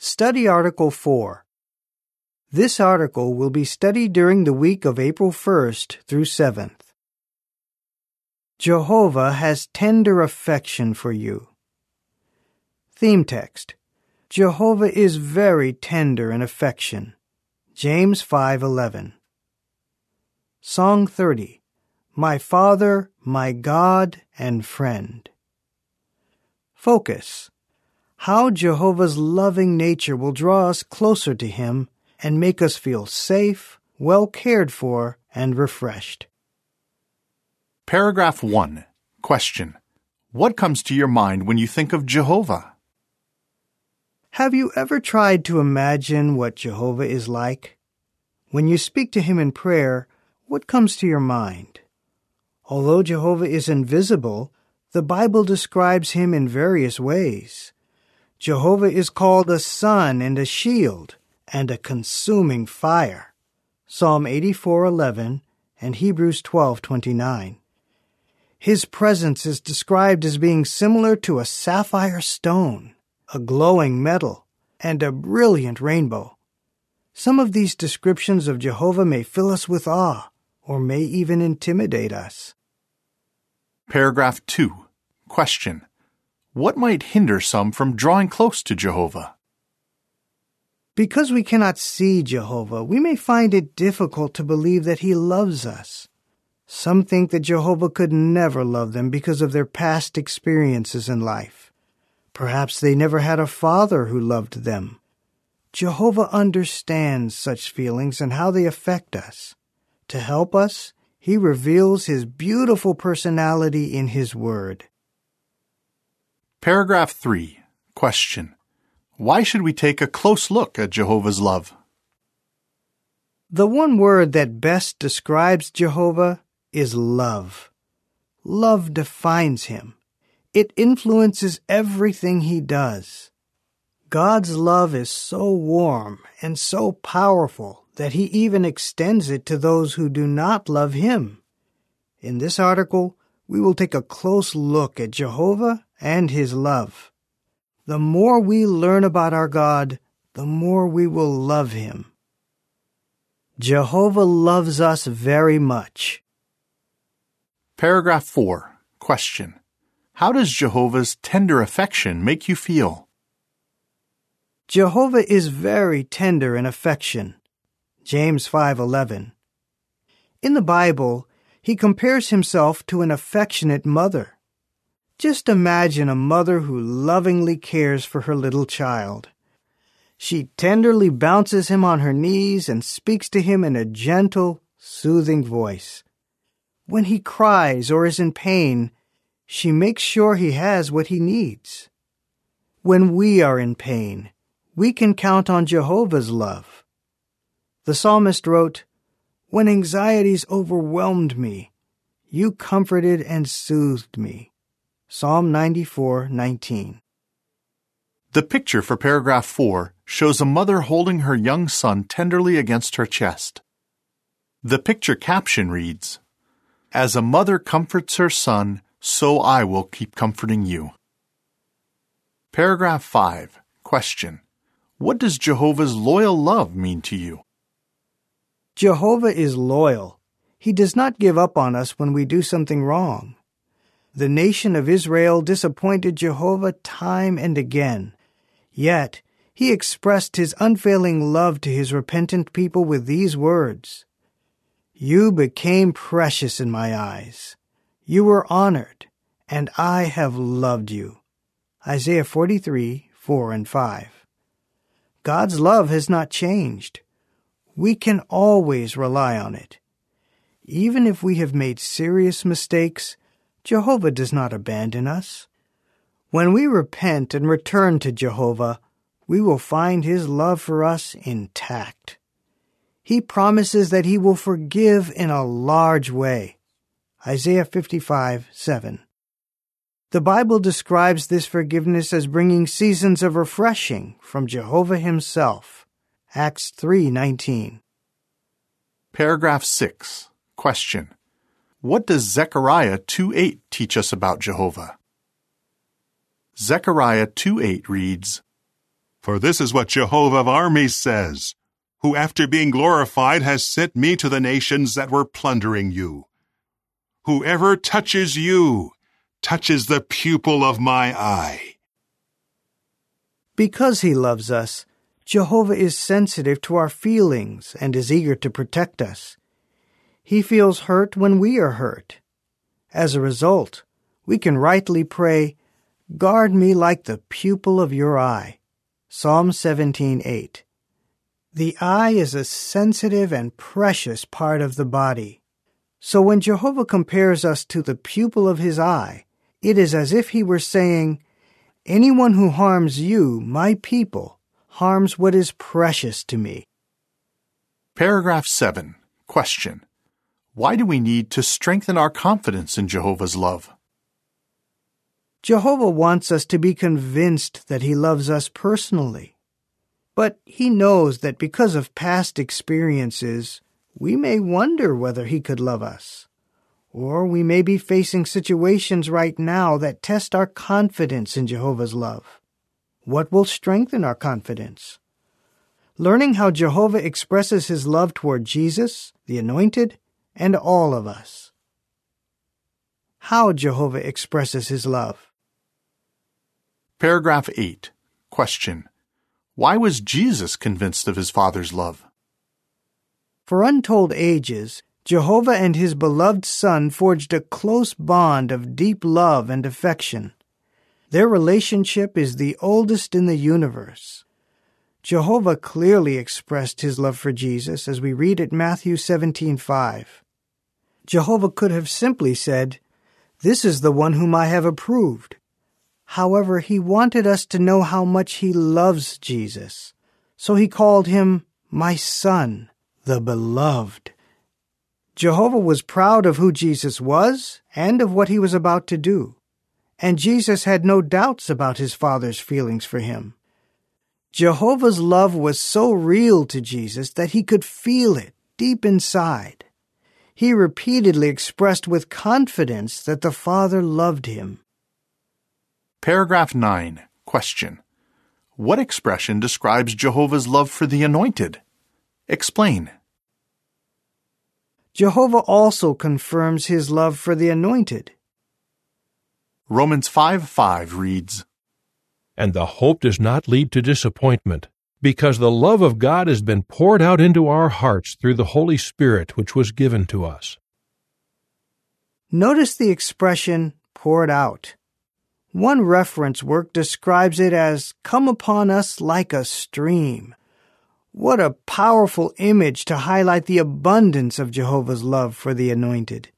Study Article 4. This article will be studied during the week of April 1st through 7th. Jehovah has tender affection for you. Theme text Jehovah is very tender in affection. James 5:11. Song 30. My Father, my God and friend. Focus. How Jehovah's loving nature will draw us closer to him and make us feel safe, well cared for, and refreshed. Paragraph 1. Question. What comes to your mind when you think of Jehovah? Have you ever tried to imagine what Jehovah is like? When you speak to him in prayer, what comes to your mind? Although Jehovah is invisible, the Bible describes him in various ways. Jehovah is called a sun and a shield and a consuming fire. Psalm 84:11 and Hebrews 12:29. His presence is described as being similar to a sapphire stone, a glowing metal, and a brilliant rainbow. Some of these descriptions of Jehovah may fill us with awe or may even intimidate us. Paragraph 2. Question. What might hinder some from drawing close to Jehovah? Because we cannot see Jehovah, we may find it difficult to believe that he loves us. Some think that Jehovah could never love them because of their past experiences in life. Perhaps they never had a father who loved them. Jehovah understands such feelings and how they affect us. To help us, he reveals his beautiful personality in his word. Paragraph 3. Question. Why should we take a close look at Jehovah's love? The one word that best describes Jehovah is love. Love defines him. It influences everything he does. God's love is so warm and so powerful that he even extends it to those who do not love him. In this article, we will take a close look at Jehovah and his love. The more we learn about our God, the more we will love him. Jehovah loves us very much. Paragraph 4. Question. How does Jehovah's tender affection make you feel? Jehovah is very tender in affection. James 5:11. In the Bible, he compares himself to an affectionate mother. Just imagine a mother who lovingly cares for her little child. She tenderly bounces him on her knees and speaks to him in a gentle, soothing voice. When he cries or is in pain, she makes sure he has what he needs. When we are in pain, we can count on Jehovah's love. The psalmist wrote, When anxieties overwhelmed me, you comforted and soothed me. Psalm 94:19. The picture for paragraph 4 shows a mother holding her young son tenderly against her chest. The picture caption reads, As a mother comforts her son, so I will keep comforting you. Paragraph 5. Question. What does Jehovah's loyal love mean to you? Jehovah is loyal. He does not give up on us when we do something wrong. The nation of Israel disappointed Jehovah time and again. Yet, he expressed his unfailing love to his repentant people with these words You became precious in my eyes. You were honored, and I have loved you. Isaiah 43 4 and 5. God's love has not changed. We can always rely on it. Even if we have made serious mistakes, Jehovah does not abandon us. When we repent and return to Jehovah, we will find his love for us intact. He promises that he will forgive in a large way. Isaiah 55 7. The Bible describes this forgiveness as bringing seasons of refreshing from Jehovah himself. Acts 3:19. Paragraph 6. Question. What does Zechariah 2:8 teach us about Jehovah? Zechariah 2:8 reads, For this is what Jehovah of armies says, who after being glorified has sent me to the nations that were plundering you. Whoever touches you touches the pupil of my eye. Because he loves us, Jehovah is sensitive to our feelings and is eager to protect us. He feels hurt when we are hurt. As a result, we can rightly pray, Guard me like the pupil of your eye. Psalm 17:8. The eye is a sensitive and precious part of the body. So when Jehovah compares us to the pupil of his eye, it is as if he were saying, Anyone who harms you, my people, harms what is precious to me. Paragraph 7. Question. Why do we need to strengthen our confidence in Jehovah's love? Jehovah wants us to be convinced that he loves us personally. But he knows that because of past experiences, we may wonder whether he could love us. Or we may be facing situations right now that test our confidence in Jehovah's love. What will strengthen our confidence? Learning how Jehovah expresses his love toward Jesus, the Anointed, and all of us. How Jehovah expresses his love. Paragraph 8. Question. Why was Jesus convinced of his Father's love? For untold ages, Jehovah and his beloved Son forged a close bond of deep love and affection. Their relationship is the oldest in the universe. Jehovah clearly expressed his love for Jesus as we read at Matthew 17:5. Jehovah could have simply said, "This is the one whom I have approved." However, he wanted us to know how much he loves Jesus. So he called him my son, the beloved. Jehovah was proud of who Jesus was and of what he was about to do. And Jesus had no doubts about his Father's feelings for him. Jehovah's love was so real to Jesus that he could feel it deep inside. He repeatedly expressed with confidence that the Father loved him. Paragraph 9. Question. What expression describes Jehovah's love for the anointed? Explain. Jehovah also confirms his love for the anointed. Romans 5 5 reads, And the hope does not lead to disappointment, because the love of God has been poured out into our hearts through the Holy Spirit which was given to us. Notice the expression poured out. One reference work describes it as come upon us like a stream. What a powerful image to highlight the abundance of Jehovah's love for the anointed.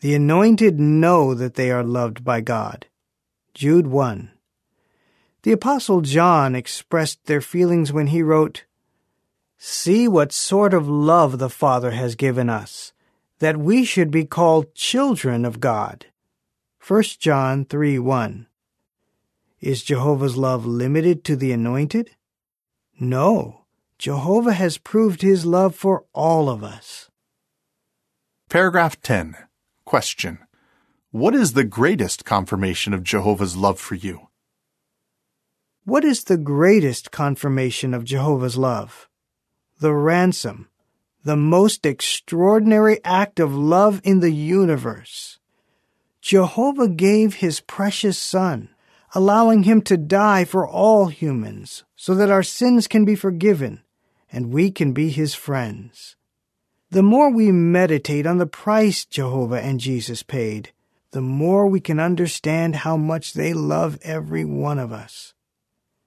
The anointed know that they are loved by God. Jude 1. The Apostle John expressed their feelings when he wrote, See what sort of love the Father has given us, that we should be called children of God. 1 John 3 1. Is Jehovah's love limited to the anointed? No. Jehovah has proved his love for all of us. Paragraph 10. Question. What is the greatest confirmation of Jehovah's love for you? What is the greatest confirmation of Jehovah's love? The ransom, the most extraordinary act of love in the universe. Jehovah gave his precious Son, allowing him to die for all humans, so that our sins can be forgiven and we can be his friends. The more we meditate on the price Jehovah and Jesus paid, the more we can understand how much they love every one of us.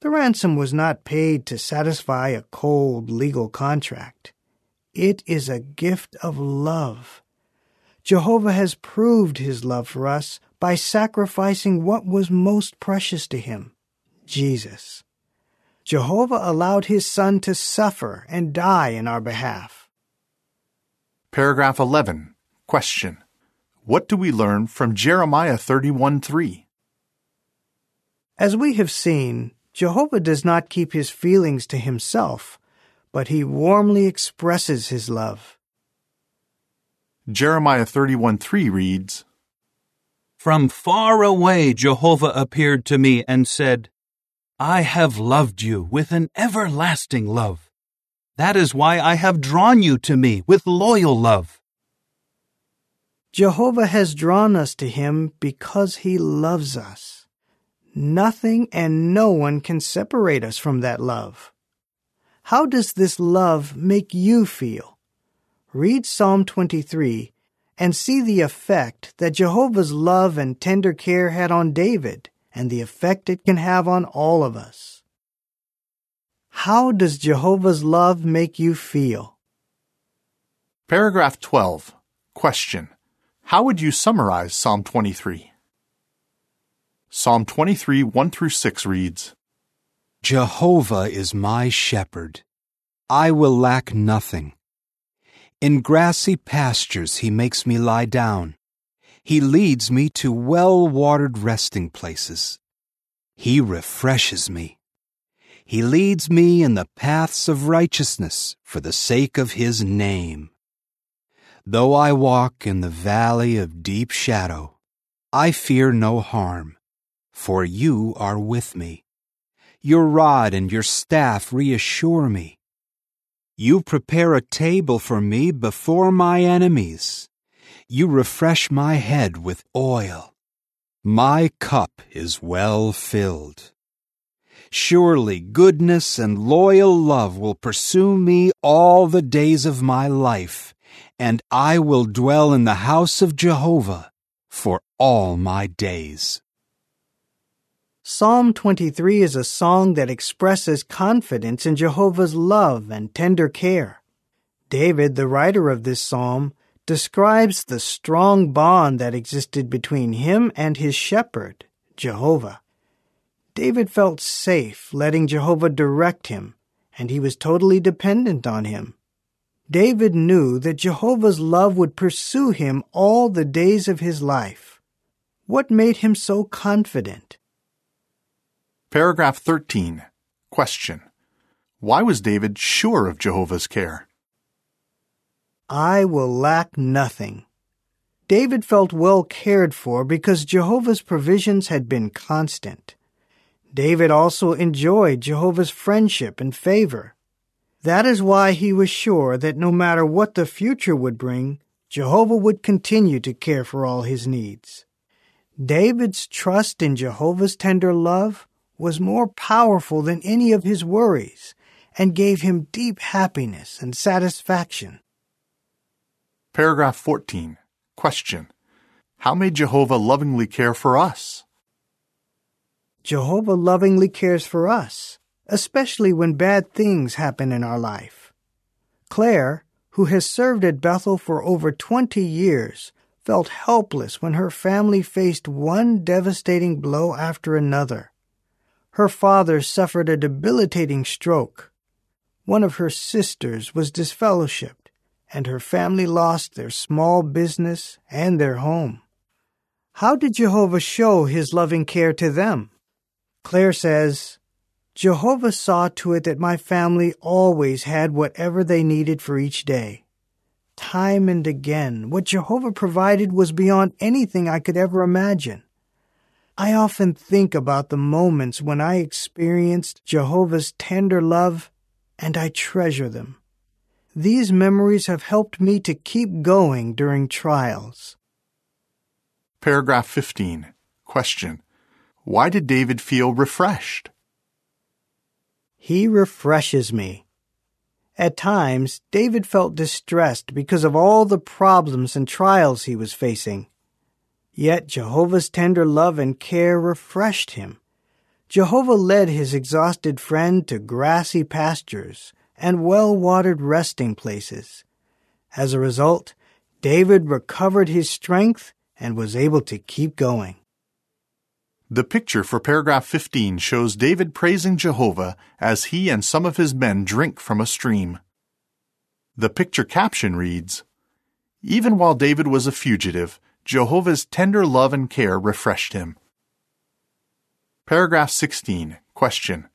The ransom was not paid to satisfy a cold legal contract. It is a gift of love. Jehovah has proved his love for us by sacrificing what was most precious to him, Jesus. Jehovah allowed his Son to suffer and die in our behalf. Paragraph 11. Question. What do we learn from Jeremiah 31 3? As we have seen, Jehovah does not keep his feelings to himself, but he warmly expresses his love. Jeremiah 31 3 reads, From far away Jehovah appeared to me and said, I have loved you with an everlasting love. That is why I have drawn you to me with loyal love. Jehovah has drawn us to him because he loves us. Nothing and no one can separate us from that love. How does this love make you feel? Read Psalm 23 and see the effect that Jehovah's love and tender care had on David and the effect it can have on all of us. How does Jehovah's love make you feel? Paragraph 12. Question. How would you summarize Psalm 23? Psalm 23, 1 through 6 reads Jehovah is my shepherd. I will lack nothing. In grassy pastures he makes me lie down. He leads me to well watered resting places. He refreshes me. He leads me in the paths of righteousness for the sake of his name. Though I walk in the valley of deep shadow, I fear no harm, for you are with me. Your rod and your staff reassure me. You prepare a table for me before my enemies. You refresh my head with oil. My cup is well filled. Surely goodness and loyal love will pursue me all the days of my life, and I will dwell in the house of Jehovah for all my days. Psalm 23 is a song that expresses confidence in Jehovah's love and tender care. David, the writer of this psalm, describes the strong bond that existed between him and his shepherd, Jehovah. David felt safe letting Jehovah direct him, and he was totally dependent on him. David knew that Jehovah's love would pursue him all the days of his life. What made him so confident? Paragraph 13. Question. Why was David sure of Jehovah's care? I will lack nothing. David felt well cared for because Jehovah's provisions had been constant. David also enjoyed Jehovah's friendship and favor. That is why he was sure that no matter what the future would bring, Jehovah would continue to care for all his needs. David's trust in Jehovah's tender love was more powerful than any of his worries and gave him deep happiness and satisfaction. Paragraph 14. Question. How may Jehovah lovingly care for us? Jehovah lovingly cares for us, especially when bad things happen in our life. Claire, who has served at Bethel for over 20 years, felt helpless when her family faced one devastating blow after another. Her father suffered a debilitating stroke. One of her sisters was disfellowshipped and her family lost their small business and their home. How did Jehovah show his loving care to them? Claire says, Jehovah saw to it that my family always had whatever they needed for each day. Time and again, what Jehovah provided was beyond anything I could ever imagine. I often think about the moments when I experienced Jehovah's tender love, and I treasure them. These memories have helped me to keep going during trials. Paragraph 15. Question. Why did David feel refreshed? He refreshes me. At times, David felt distressed because of all the problems and trials he was facing. Yet Jehovah's tender love and care refreshed him. Jehovah led his exhausted friend to grassy pastures and well watered resting places. As a result, David recovered his strength and was able to keep going. The picture for paragraph 15 shows David praising Jehovah as he and some of his men drink from a stream. The picture caption reads Even while David was a fugitive, Jehovah's tender love and care refreshed him. Paragraph 16. Question.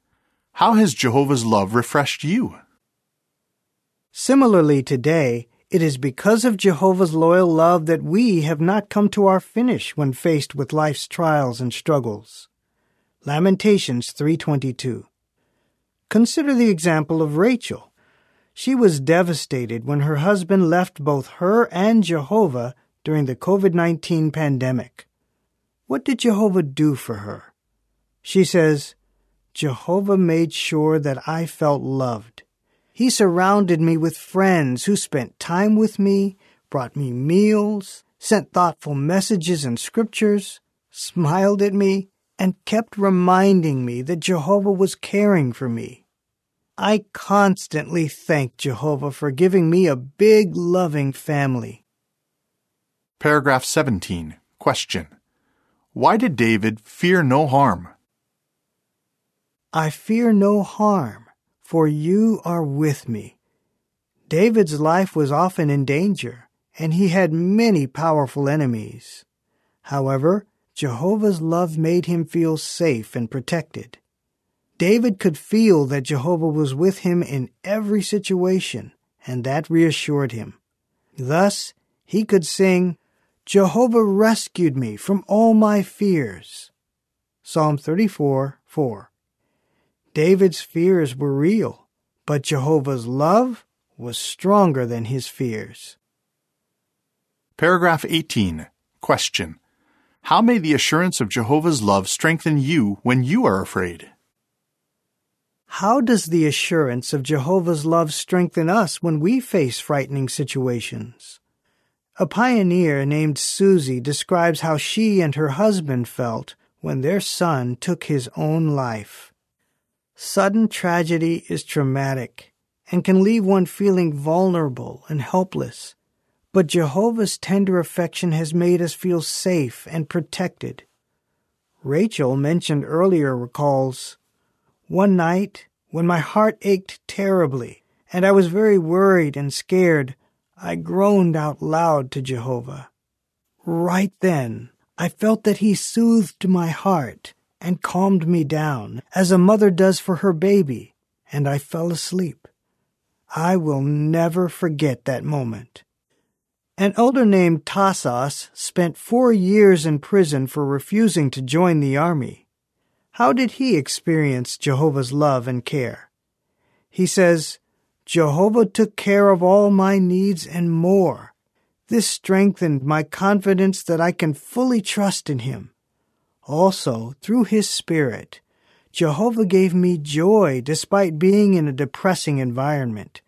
How has Jehovah's love refreshed you? Similarly, today, it is because of Jehovah's loyal love that we have not come to our finish when faced with life's trials and struggles. Lamentations 3:22. Consider the example of Rachel. She was devastated when her husband left both her and Jehovah during the COVID-19 pandemic. What did Jehovah do for her? She says, Jehovah made sure that I felt loved. He surrounded me with friends who spent time with me, brought me meals, sent thoughtful messages and scriptures, smiled at me, and kept reminding me that Jehovah was caring for me. I constantly thank Jehovah for giving me a big, loving family. Paragraph 17. Question. Why did David fear no harm? I fear no harm, for you are with me. David's life was often in danger, and he had many powerful enemies. However, Jehovah's love made him feel safe and protected. David could feel that Jehovah was with him in every situation, and that reassured him. Thus, he could sing, Jehovah rescued me from all my fears. Psalm 34 4. David's fears were real, but Jehovah's love was stronger than his fears. Paragraph 18. Question. How may the assurance of Jehovah's love strengthen you when you are afraid? How does the assurance of Jehovah's love strengthen us when we face frightening situations? A pioneer named Susie describes how she and her husband felt when their son took his own life. Sudden tragedy is traumatic and can leave one feeling vulnerable and helpless. But Jehovah's tender affection has made us feel safe and protected. Rachel, mentioned earlier, recalls One night, when my heart ached terribly, and I was very worried and scared, I groaned out loud to Jehovah. Right then, I felt that He soothed my heart and calmed me down, as a mother does for her baby, and I fell asleep. I will never forget that moment. An elder named Tasos spent four years in prison for refusing to join the army. How did he experience Jehovah's love and care? He says, Jehovah took care of all my needs and more. This strengthened my confidence that I can fully trust in him. Also, through his Spirit, Jehovah gave me joy despite being in a depressing environment.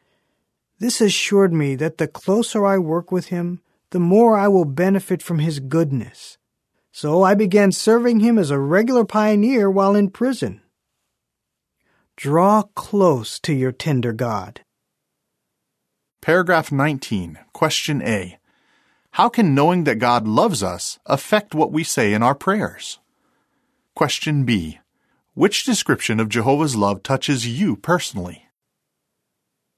This assured me that the closer I work with him, the more I will benefit from his goodness. So I began serving him as a regular pioneer while in prison. Draw close to your tender God. Paragraph 19. Question A. How can knowing that God loves us affect what we say in our prayers? Question B. Which description of Jehovah's love touches you personally?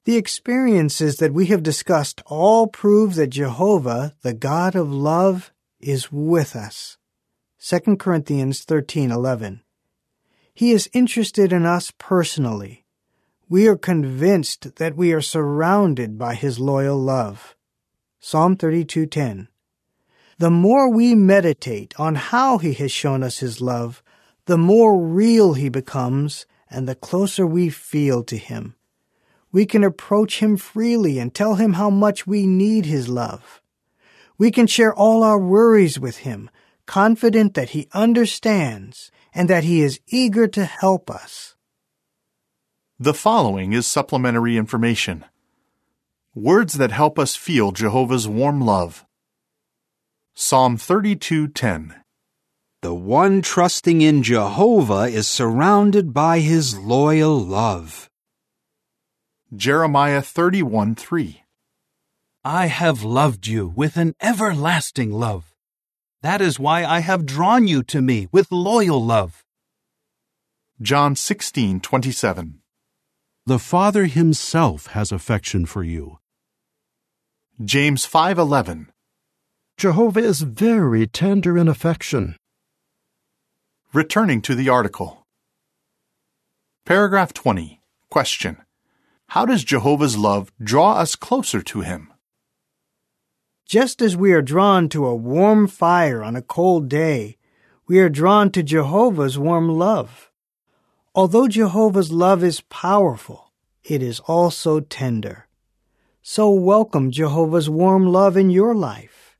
The experiences that we have discussed all prove that Jehovah, the God of love, is with us. 2 Corinthians 13:11. He is interested in us personally. We are convinced that we are surrounded by his loyal love. Psalm 32:10. The more we meditate on how he has shown us his love, the more real he becomes and the closer we feel to him we can approach Him freely and tell Him how much we need His love. We can share all our worries with Him, confident that He understands and that He is eager to help us. The following is supplementary information. Words that help us feel Jehovah's warm love. Psalm 32:10 The one trusting in Jehovah is surrounded by his loyal love. Jeremiah 31 3. I have loved you with an everlasting love. That is why I have drawn you to me with loyal love. John 16 27. The Father himself has affection for you. James 5 11. Jehovah is very tender in affection. Returning to the article. Paragraph 20. Question. How does Jehovah's love draw us closer to Him? Just as we are drawn to a warm fire on a cold day, We are drawn to Jehovah's warm love. Although Jehovah's love is powerful, it is also tender. So welcome Jehovah's warm love in your life.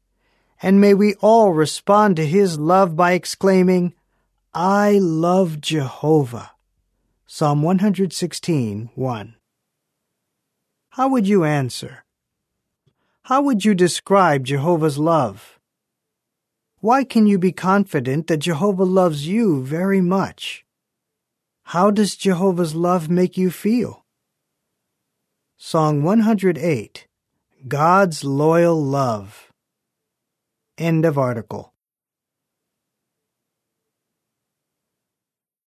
And may we all respond to his love by exclaiming, I love Jehovah. Psalm 116, 1. How would you answer? How would you describe Jehovah's love? Why can you be confident that Jehovah loves you very much? How does Jehovah's love make you feel? Song 108 God's Loyal Love. End of article.